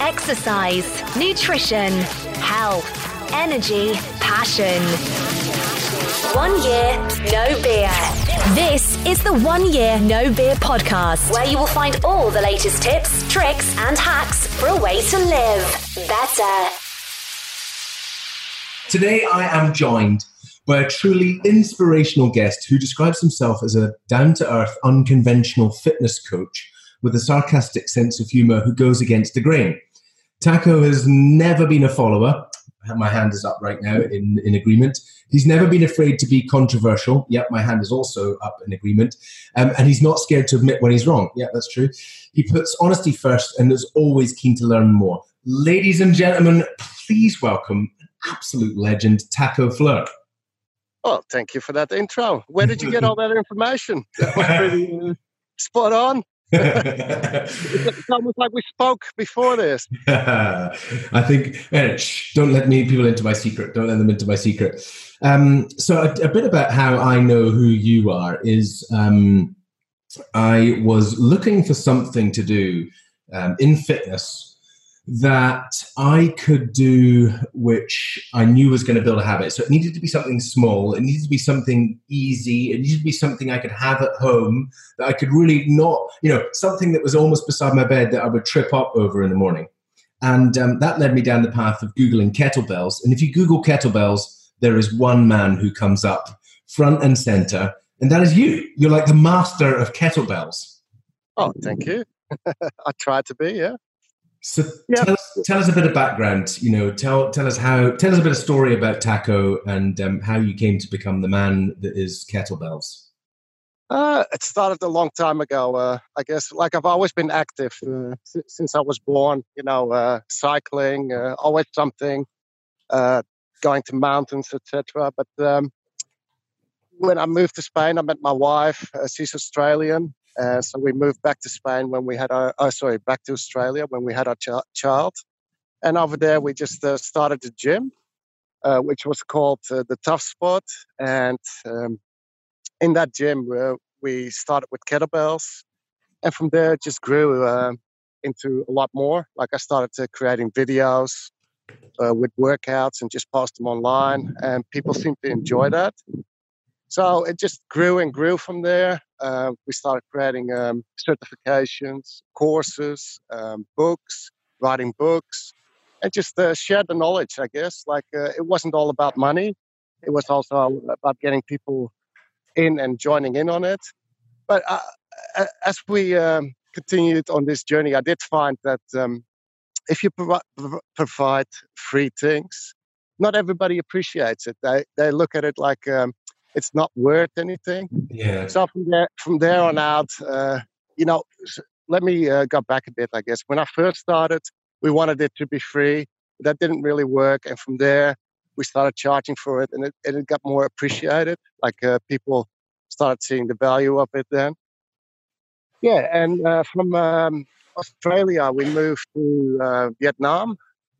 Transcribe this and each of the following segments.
exercise, nutrition, health, energy, passion. One year, no beer. This is the One Year No Beer podcast, where you will find all the latest tips, tricks, and hacks for a way to live better. Today, I am joined by a truly inspirational guest who describes himself as a down to earth, unconventional fitness coach with a sarcastic sense of humor who goes against the grain. Taco has never been a follower. My hand is up right now in, in agreement. He's never been afraid to be controversial. Yep, my hand is also up in agreement. Um, and he's not scared to admit when he's wrong. Yeah, that's true. He puts honesty first and is always keen to learn more. Ladies and gentlemen, please welcome absolute legend, Taco Fleur. Oh, thank you for that intro. Where did you get all that information? That was pretty uh, spot on. It's almost like we spoke before this. I think eh, shh, don't let me people into my secret. Don't let them into my secret. Um, so a, a, bit about how I know who you are is um, I was looking for something to do um, in fitness that I could do, which I knew was going to build a habit. So it needed to be something small. It needed to be something easy. It needed to be something I could have at home that I could really not, you know, something that was almost beside my bed that I would trip up over in the morning. And um, that led me down the path of Googling kettlebells. And if you Google kettlebells, there is one man who comes up front and center, and that is you. You're like the master of kettlebells. Oh, thank you. I tried to be, yeah. So yeah. tell, us, tell us a bit of background. You know, tell tell us how tell us a bit of story about Taco and um, how you came to become the man that is kettlebells. Uh, it started a long time ago. Uh, I guess, like I've always been active uh, since I was born. You know, uh, cycling, uh, always something, uh, going to mountains, etc. But um, when I moved to Spain, I met my wife. she's Australian, uh, so we moved back to Spain when we had our, oh, sorry, back to Australia when we had our ch- child. And over there, we just uh, started a gym, uh, which was called uh, the Tough Spot. And um, in that gym, uh, we started with kettlebells. And from there, it just grew uh, into a lot more. Like I started creating videos with workouts and just post them online. And people seem to enjoy that. So it just grew and grew from there. Uh, we started creating um, certifications, courses, um, books, writing books, and just uh, share the knowledge, I guess. Like uh, it wasn't all about money, it was also about getting people in and joining in on it. But uh, as we um, continued on this journey, I did find that um, if you provi- provide free things, not everybody appreciates it. They, they look at it like, um, it's not worth anything. Yeah. So from there, from there on out, uh, you know, let me uh, go back a bit. I guess when I first started, we wanted it to be free. That didn't really work, and from there, we started charging for it, and it, it got more appreciated. Like uh, people started seeing the value of it then. Yeah, and uh, from um, Australia, we moved to uh, Vietnam.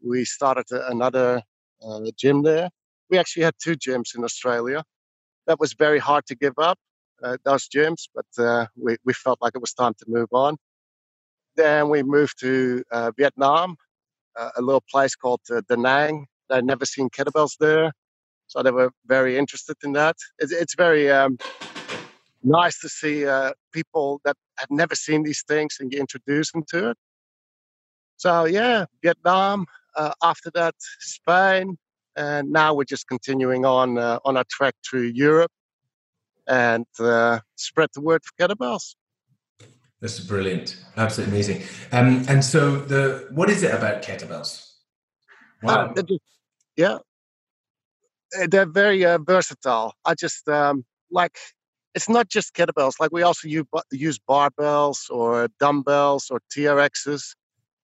We started another uh, gym there. We actually had two gyms in Australia that was very hard to give up uh, those gyms, but uh, we, we felt like it was time to move on. Then we moved to uh, Vietnam, uh, a little place called uh, Da Nang. They'd never seen kettlebells there, so they were very interested in that. It's, it's very um, nice to see uh, people that have never seen these things and you introduce them to it. So yeah, Vietnam. After that, Spain, and now we're just continuing on uh, on our trek through Europe and uh, spread the word for kettlebells. This is brilliant, absolutely amazing. Um, and so, the what is it about kettlebells? Wow. Just, yeah, they're very uh, versatile. I just um, like it's not just kettlebells. Like we also use, use barbells or dumbbells or TRXs.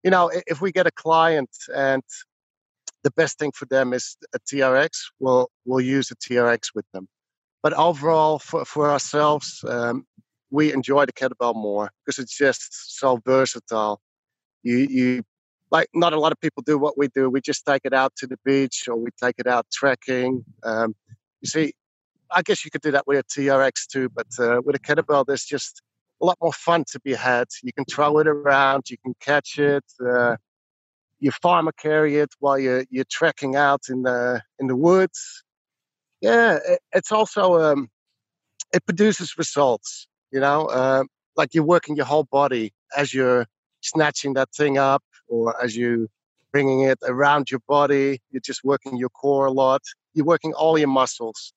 You know, if we get a client and the best thing for them is a TRX, we'll we'll use a TRX with them. But overall, for for ourselves, um, we enjoy the kettlebell more because it's just so versatile. You you like not a lot of people do what we do. We just take it out to the beach or we take it out trekking. Um, you see, I guess you could do that with a TRX too, but uh, with a kettlebell, there's just a lot more fun to be had. You can throw it around, you can catch it, uh, you farmer carry it while you're you're trekking out in the in the woods. Yeah, it, it's also um, it produces results. You know, uh, like you're working your whole body as you're snatching that thing up, or as you bringing it around your body. You're just working your core a lot. You're working all your muscles.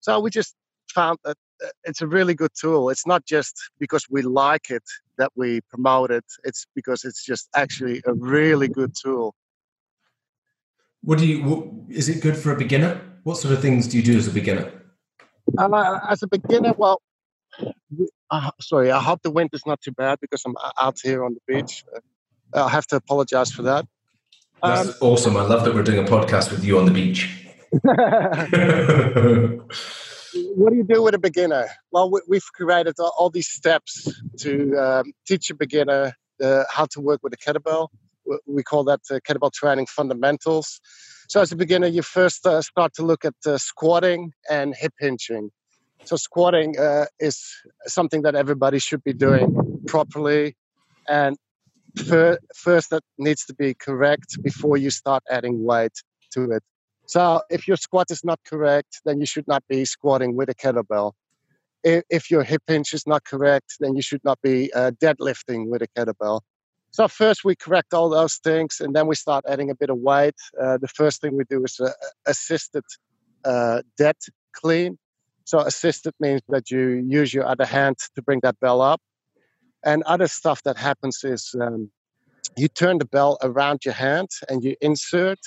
So we just found that it's a really good tool. It's not just because we like it that we promote it. It's because it's just actually a really good tool. What do you? What, is it good for a beginner? What sort of things do you do as a beginner? Uh, as a beginner, well, uh, sorry, I hope the wind is not too bad because I'm out here on the beach. Uh, I have to apologize for that. That's um, awesome. I love that we're doing a podcast with you on the beach. what do you do with a beginner? Well, we've created all these steps to um, teach a beginner uh, how to work with a kettlebell. We call that uh, kettlebell training fundamentals. So, as a beginner, you first uh, start to look at uh, squatting and hip hinging. So, squatting uh, is something that everybody should be doing properly. And first, that needs to be correct before you start adding weight to it. So if your squat is not correct, then you should not be squatting with a kettlebell. If your hip hinge is not correct, then you should not be uh, deadlifting with a kettlebell. So first we correct all those things, and then we start adding a bit of weight. Uh, the first thing we do is uh, assisted uh, dead clean. So assisted means that you use your other hand to bring that bell up. And other stuff that happens is um, you turn the bell around your hand and you insert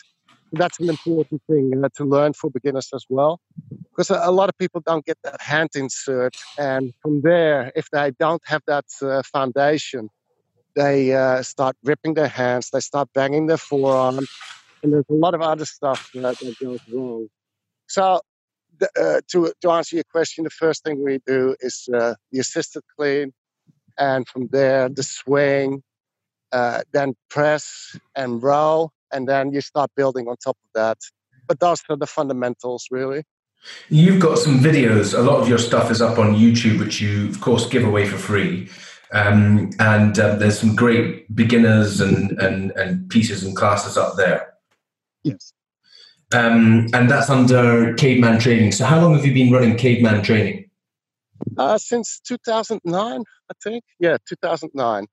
that's an important thing uh, to learn for beginners as well because a, lot of people don't get that hand insert and from there if they don't have that uh, foundation they uh, start ripping their hands they start banging their forearm and there's a lot of other stuff that, that goes wrong. So uh, to, to answer your question the first thing we do is uh, the assisted clean and from there the swing uh, then press and row and then you start building on top of that. But those are the fundamentals, really. You've got some videos. A lot of your stuff is up on YouTube, which you, of course, give away for free. Um, and um, there's some great beginners and, and, and pieces and classes up there. Yes. Um, and that's under Caveman Training. So, how long have you been running Caveman Training? Uh, since 2009, I think. Yeah, 2009.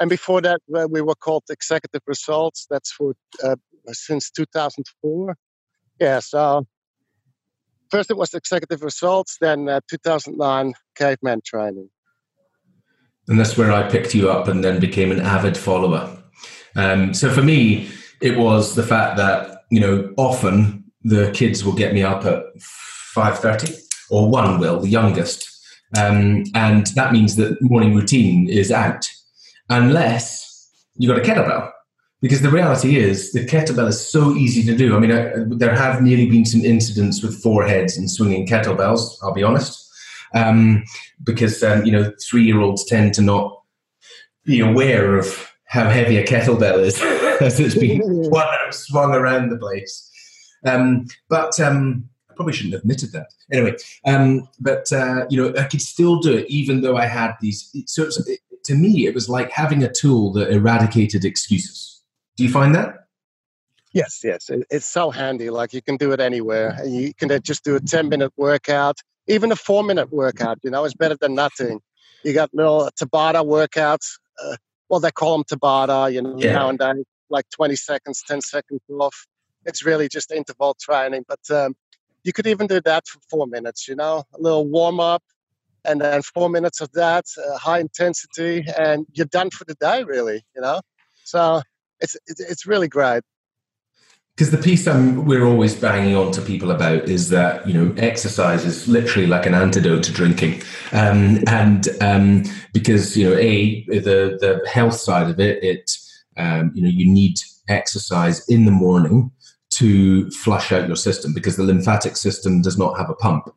And before that, uh, we were called Executive Results. That's for uh, since 2004. Yeah, so first it was Executive Results, then uh, 2009 Caveman Training. And that's where I picked you up and then became an avid follower. Um, so for me, it was the fact that you know often the kids will get me up at 5.30 or one will the youngest um, and that means that morning routine is out unless you got a kettlebell. Because the reality is, the kettlebell is so easy to do. I mean, I, there have nearly been some incidents with foreheads and swinging kettlebells. I'll be honest, um, because um, you know three-year-olds tend to not be aware of how heavy a kettlebell is as it's being swung around the place. Um, but um, I probably shouldn't have admitted that. Anyway, um, but uh, you know, I could still do it even though I had these. So to me, it was like having a tool that eradicated excuses. Do you find that? Yes, yes. It's so handy. Like you can do it anywhere. You can just do a 10 minute workout, even a four minute workout, you know, is better than nothing. You got little Tabata workouts. Uh, well, they call them Tabata, you know, yeah. nowadays, like 20 seconds, 10 seconds off. It's really just interval training. But um, you could even do that for four minutes, you know, a little warm up, and then four minutes of that, uh, high intensity, and you're done for the day, really. You know, so it's it's, really great. because the piece I'm, we're always banging on to people about is that you know exercise is literally like an antidote to drinking, um, and um, because you know a the the health side of it, it um, you know you need exercise in the morning to flush out your system because the lymphatic system does not have a pump.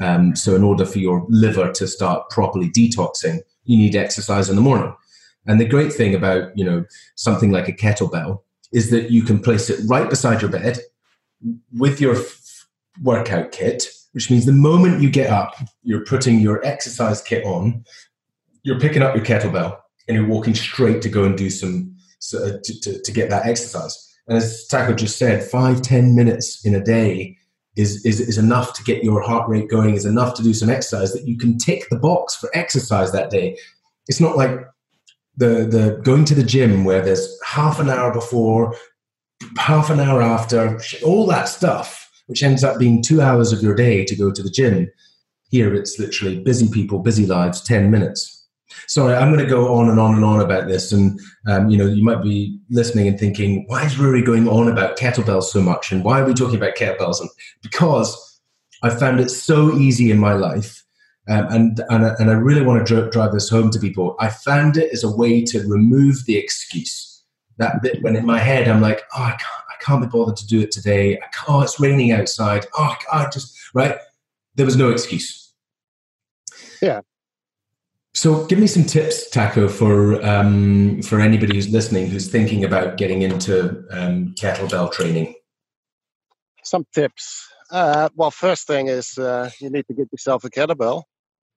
Um, so in order for your liver to start properly detoxing, you need exercise in the morning. And the great thing about you know something like a kettlebell is that you can place it right beside your bed with your f- workout kit, which means the moment you get up, you're putting your exercise kit on, you're picking up your kettlebell, and you're walking straight to go and do some so, uh, to, to, to, get that exercise. And as Taco just said, five ten minutes in a day is, is, is enough to get your heart rate going, is enough to do some exercise that you can tick the box for exercise that day. It's not like the the going to the gym where there's half an hour before, half an hour after, all that stuff, which ends up being two hours of your day to go to the gym. Here it's literally busy people, busy lives, ten minutes. Sorry, I'm going to go on and on and on about this, and um, you know, you might be listening and thinking, why is Rory going on about kettlebells so much, and why are we talking about kettlebells? And because I found it so easy in my life um, and, and, and I really want to drive this home to people. I found it as a way to remove the excuse. That bit when in my head I'm like, oh, I can't, I can't be bothered to do it today. I can't, oh, it's raining outside. Oh, I just, right? There was no excuse. Yeah. So, give me some tips, Taco, for um, for anybody who's listening who's thinking about getting into um, kettlebell training. Some tips. Uh, well, first thing is uh, you need to get yourself a kettlebell.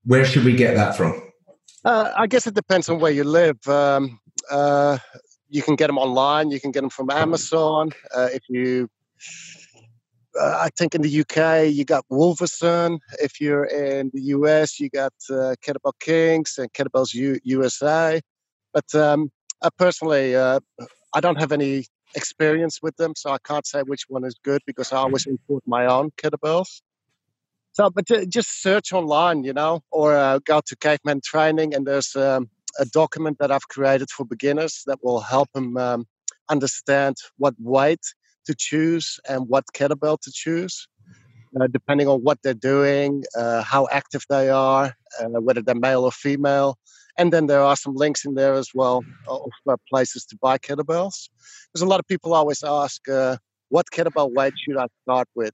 Where should we get that from? Uh, I guess it depends on where you live. Um, uh, you can get them online. You can get them from Amazon. Uh, if you, uh, I think in the UK you got Wolverson. If you're in the US, you got uh, Kettlebell Kings and Kettlebells U- USA. But um, I personally, uh, I don't have any experience with them, so I can't say which one is good because I always import my own kettlebells. So, but just search online, you know, or uh, go to Caveman Training, and there's um, a document that I've created for beginners that will help them um, understand what weight to choose and what kettlebell to choose, uh, depending on what they're doing, uh, how active they are, uh, whether they're male or female. And then there are some links in there as well of uh, places to buy kettlebells. Because a lot of people always ask, what kettlebell weight should I start with?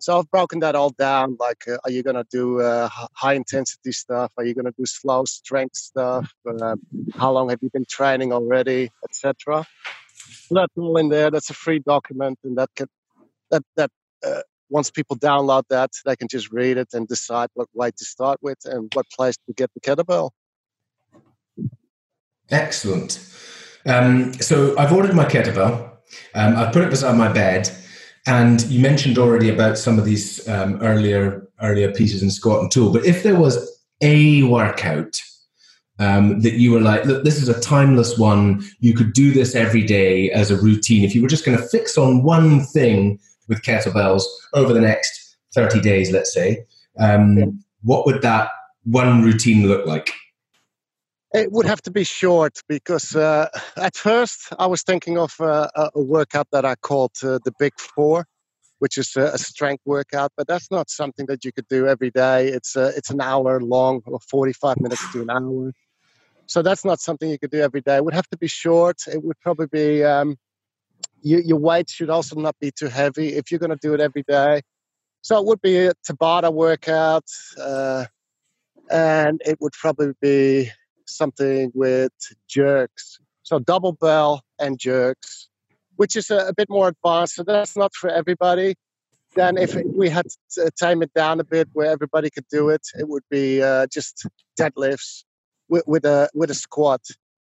So I've broken that all down. Like, uh, are you going to do uh, high intensity stuff? Are you going to do slow strength stuff? Uh, how long have you been training already, etc. That's all in there. That's a free document, and that can that that uh, once people download that, they can just read it and decide what weight to start with and what place to get the kettlebell. Excellent. Um, so I've ordered my kettlebell. Um, I've put it beside my bed. And you mentioned already about some of these um, earlier earlier pieces in squat and tool. But if there was a workout um, that you were like, look, this is a timeless one. You could do this every day as a routine. If you were just going to fix on one thing with kettlebells over the next 30 days, let's say, um, yeah. what would that one routine look like? It would have to be short because uh, at first I was thinking of uh, a workout that I called uh, the Big Four, which is a, strength workout. But that's not something that you could do every day. It's uh, it's an hour long, or forty-five minutes to an hour. So that's not something you could do every day. It would have to be short. It would probably be um, you, your weight should also not be too heavy if you're going to do it every day. So it would be a Tabata workout, uh, and it would probably be something with jerks. So double bell and jerks, which is a, a bit more advanced. So that's not for everybody. Then if we had to time it down a bit where everybody could do it, it would be uh, just deadlifts with, with, a with a squat.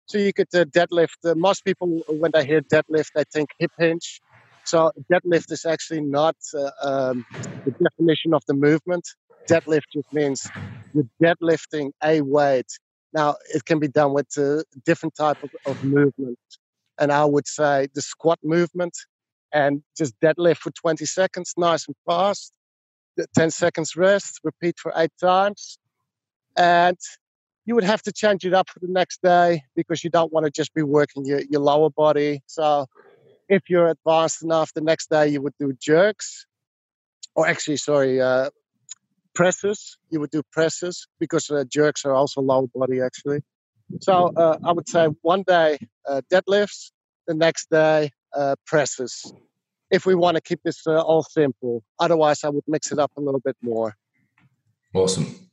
So you could uh, deadlift. Uh, most people, when they hear deadlift, they think hip hinge. So deadlift is actually not uh, um, the definition of the movement. Deadlift just means you're deadlifting a weight now, it can be done with a different type of, of movement. And I would say the squat movement and just deadlift for 20 seconds, nice and fast. 10 seconds rest, repeat for eight times. And you would have to change it up for the next day because you don't want to just be working your, your lower body. So if you're advanced enough, the next day you would do jerks, or actually, sorry, uh, presses. You would do presses because uh, jerks are also low body actually. So uh, I would say one day uh, deadlifts, the next day uh, presses. If we want to keep this uh, all simple, otherwise I would mix it up a little bit more. Awesome.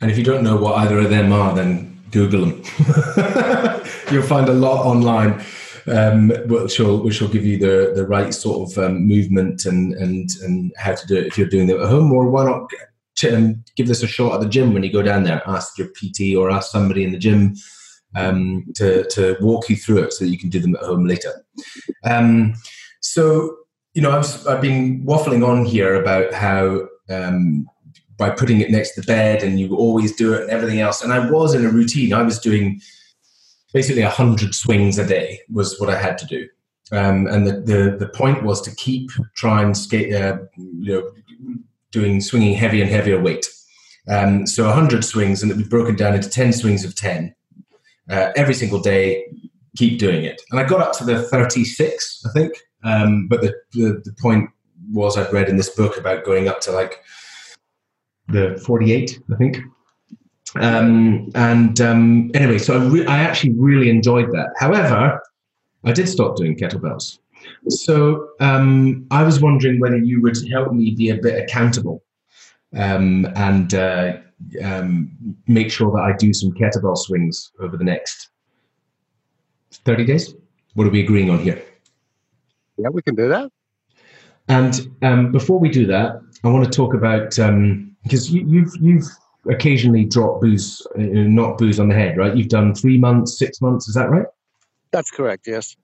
And if you don't know what either of them are, then Google them. You'll find a lot online, um, which will which will give you the the right sort of um, movement and and and how to do it if you're doing it at home. Or why not um, give this a shot at the gym when you go down there? Ask your PT or ask somebody in the gym um, to to walk you through it so that you can do them at home later. Um, so you know, I've I've been waffling on here about how um, by putting it next to the bed and you always do it and everything else. And I was in a routine. I was doing basically a hundred swings a day was what I had to do. Um, and the, the, the point was to keep trying skate, uh, you know, doing swinging heavier and heavier weight. Um, so 100 swings, and it'd be broken down into 10 swings of 10 uh, every single day. Keep doing it, and I got up to the 36, I think. Um, but the, the the point was I'd read in this book about going up to like the 48, I think. Um, and um, anyway, so I, re- I actually really enjoyed that. However, I did stop doing kettlebells. So um, I was wondering whether you would help me be a bit accountable um, and uh, um, make sure that I do some kettlebell swings over the next 30 days. What are we agreeing on here? Yeah, we can do that. And um, before we do that, I want to talk about um, because you, you've you've occasionally dropped booze, uh, not booze on the head, right? You've done three months, six months. Is that right? That's correct. Yes.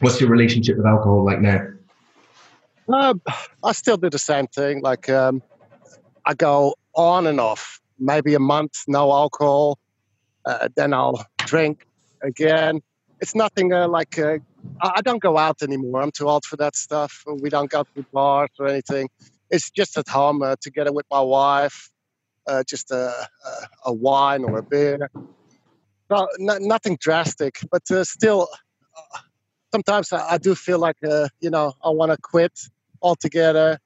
What's your relationship with alcohol like now? Um, I still do the same thing. Like um, I go on and off. Maybe a month, no alcohol. Uh, then I'll drink again. It's nothing uh, like uh, I I don't go out anymore. I'm too old for that stuff. We don't go to bars or anything. It's just at home uh, together with my wife, uh, just a, a, wine or a beer. No, nothing drastic, but uh, still, uh, sometimes I, I do feel like uh, you know I want to quit altogether.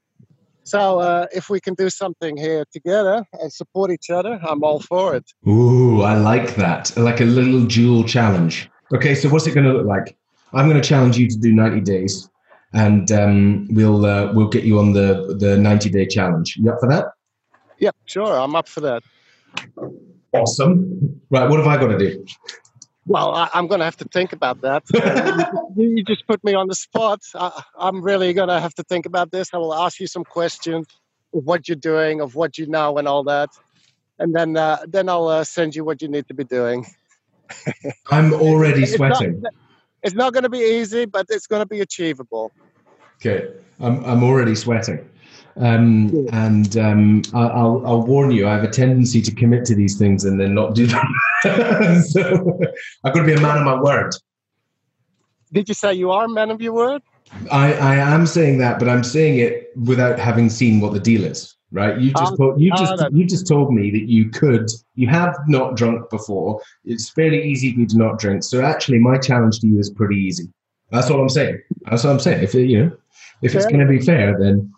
So uh, if we can do something here together and support each other, I'm all for it. Ooh, I like that. Like a little dual challenge. Okay, so what's it going to look like? I'm going to challenge you to do 90 days, and um, we'll uh, we'll get you on the the 90 day challenge. You up for that? Yeah, sure, I'm up for that. Awesome. Right, what have I got to do? Well, I, I'm going to have to think about that. you, just put me on the spot. I, I'm really going to have to think about this. I will ask you some questions of what you're doing, of what you know, and all that, and then uh, then I'll uh, send you what you need to be doing. I'm already It's not- sweating. It's not going to be easy, but it's going to be achievable. Okay, I'm I'm already sweating, um, and um, I, I'll I'll warn you. I have a tendency to commit to these things and then not do them. so I've got to be a man of my word. Did you say you are a man of your word? I, I am saying that, but I'm saying it without having seen what the deal is. Right? You just told, you just that- you just told me that you could. You have not drunk before. It's fairly easy for you to not drink. So actually, my challenge to you is pretty easy. That's all I'm saying. That's what I'm saying. If it, you know, if it's going to be fair, then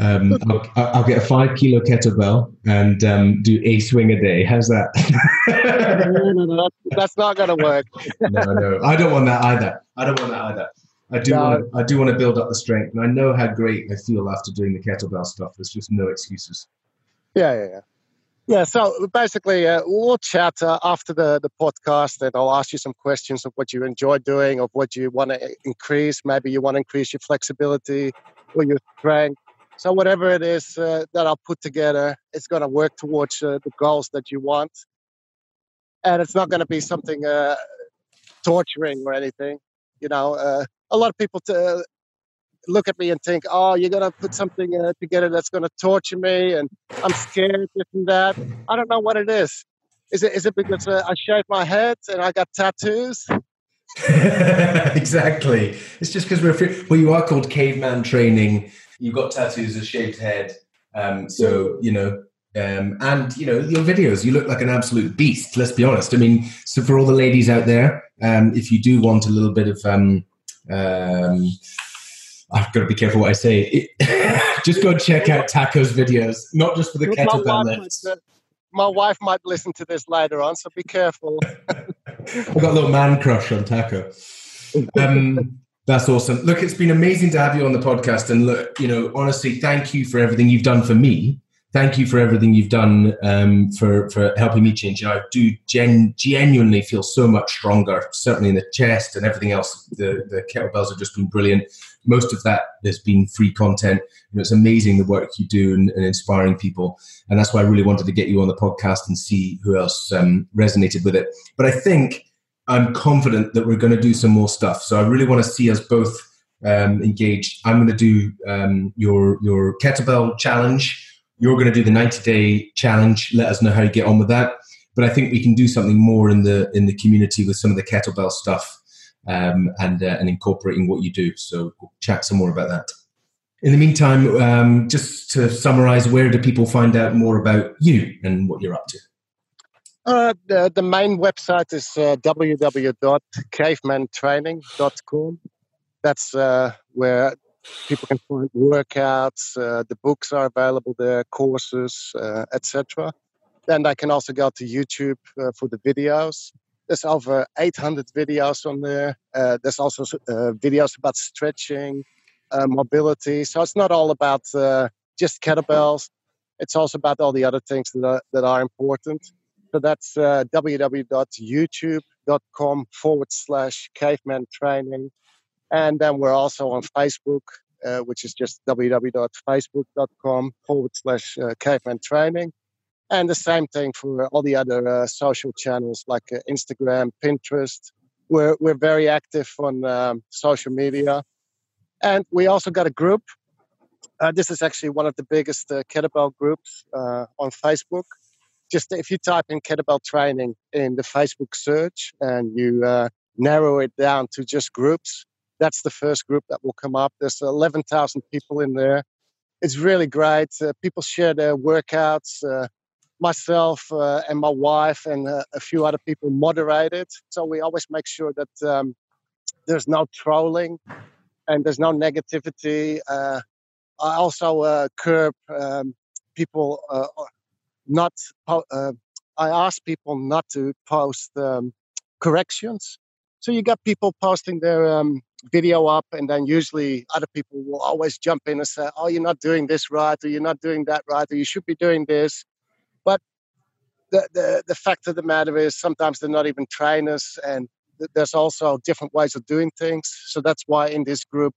um, I'll, I'll get a five kilo kettlebell and um, do a swing a day. How's that? no, no, no, that's, that's not going to work. no, no, I don't want that either. I don't want that either. I do No. want to, I do want to build up the strength, and I know how great I feel after doing the kettlebell stuff. There's just no excuses. Yeah, yeah, yeah. Yeah, so basically, uh, we'll chat uh, after the, the podcast, and I'll ask you some questions of what you enjoy doing, of what you want to increase. Maybe you want to increase your flexibility or your strength. So, whatever it is uh, that I'll put together, it's going to work towards uh, the goals that you want. And it's not going to be something uh, torturing or anything. You know, uh, a lot of people to look at me and think, oh, you're going to put something uh, together that's going to torture me and I'm scared, this and that. I don't know what it is. Is it, is it because uh, I shaved my head and I got tattoos? exactly. It's just because we're free. well, you are called caveman training. You've got tattoos, a shaved head. Um, so you know, um, and you know your videos. You look like an absolute beast. Let's be honest. I mean, so for all the ladies out there, um, if you do want a little bit of um, Um, I've got to be careful what I say. just go and check out Taco's videos, not just for the kettlebell lifts. My wife might listen to this later on, so be careful. I've got a little man crush on Taco. Um, that's awesome. Look, it's been amazing to have you on the podcast. And look, you know, honestly, thank you for everything you've done for me. Thank you for everything you've done um, for for helping me change. Know, I do gen- genuinely feel so much stronger, certainly in the chest and everything else. The the kettlebells have just been brilliant. Most of that has been free content. You know, it's amazing the work you do and, and, inspiring people, and that's why I really wanted to get you on the podcast and see who else um, resonated with it. But I think I'm confident that we're going to do some more stuff. So I really want to see us both um, engaged. I'm going to do um, your your kettlebell challenge. You're going to do the 90 day challenge. Let us know how you get on with that. But I think we can do something more in the in the community with some of the kettlebell stuff um, and uh, and incorporating what you do. So we'll chat some more about that. In the meantime, um, just to summarize, where do people find out more about you and what you're up to? Uh, the, the, main website is uh, www.cavemantraining.com. That's uh, where people can find workouts. Uh, the books are available there, courses, uh, etc. Then I can also go to YouTube uh, for the videos. There's over 800 videos on there. there's also videos about stretching, mobility. So it's not all about just kettlebells. It's also about all the other things that are, that are important. So that's uh, www.youtube.com forward slash caveman training. And then we're also on Facebook, uh, which is just www.facebook.com forward slash uh, caveman training. And the same thing for all the other uh, social channels like uh, Instagram, Pinterest. We're, we're very active on um, social media. And we also got a group. Uh, this is actually one of the biggest uh, kettlebell groups uh, on Facebook just if you type in kettlebell training in the Facebook search and you narrow it down to just groups, that's the first group that will come up. There's 11,000 people in there. It's really great. Uh, people share their workouts. Uh, myself uh, and my wife and uh, a few other people moderate it. So we always make sure that um, there's no trolling and there's no negativity. Uh, I also curb um, people not uh, I ask people not to post um, corrections. So you got people posting their um, video up, and then usually other people will always jump in and say, "Oh, you're not doing this right, or you're not doing that right, or you should be doing this." But the the, the fact of the matter is, sometimes they're not even trainers, and th- there's also different ways of doing things. So that's why in this group,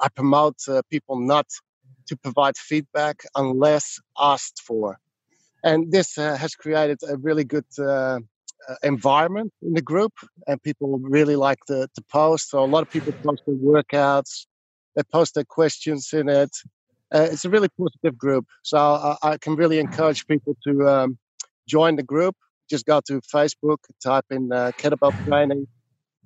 I promote uh, people not to provide feedback unless asked for and this uh, has created a really good uh, environment in the group and people really like to, to post. So a lot of people post their workouts they post their questions in it. Uh, it's a really positive group. So I, I can really encourage people to um, join the group. Just go to facebook type in uh, kettlebell training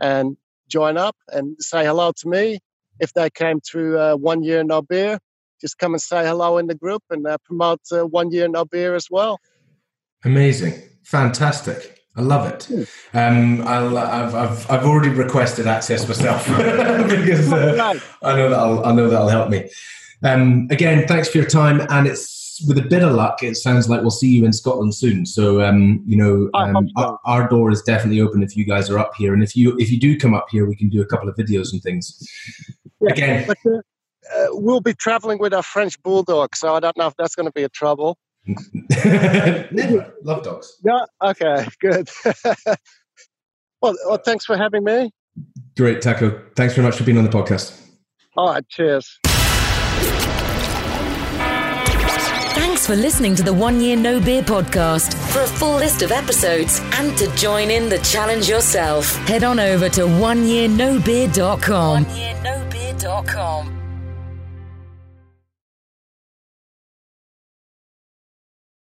and join up and say hello to me. If they came through uh, one year no beer just come and say hello in the group and uh, promote uh, one year no beer as well. Amazing, fantastic. I love it. Um, I'll, I've, I've, I've already requested access myself because uh, I know that I'll, I know that'll help me. Um, again, thanks for your time, and it's with a bit of luck, it sounds like we'll see you in Scotland soon. So, um, you know, um, our, our, door is definitely open if you guys are up here, and if you if you do come up here, we can do a couple of videos and things. Yeah, again, but, uh, uh, we'll be traveling with our French bulldog, so I don't know if that's going to be a trouble. Never. Love dogs. Yeah. Okay. Good. well, well, thanks for having me. Great, Taco. Thanks very much for being on the podcast. All right. Cheers. Thanks for listening to the One Year No Beer podcast. For a full list of episodes and to join in the challenge yourself, head on over to oneyearnobeer.com. Oneyearnobeer.com.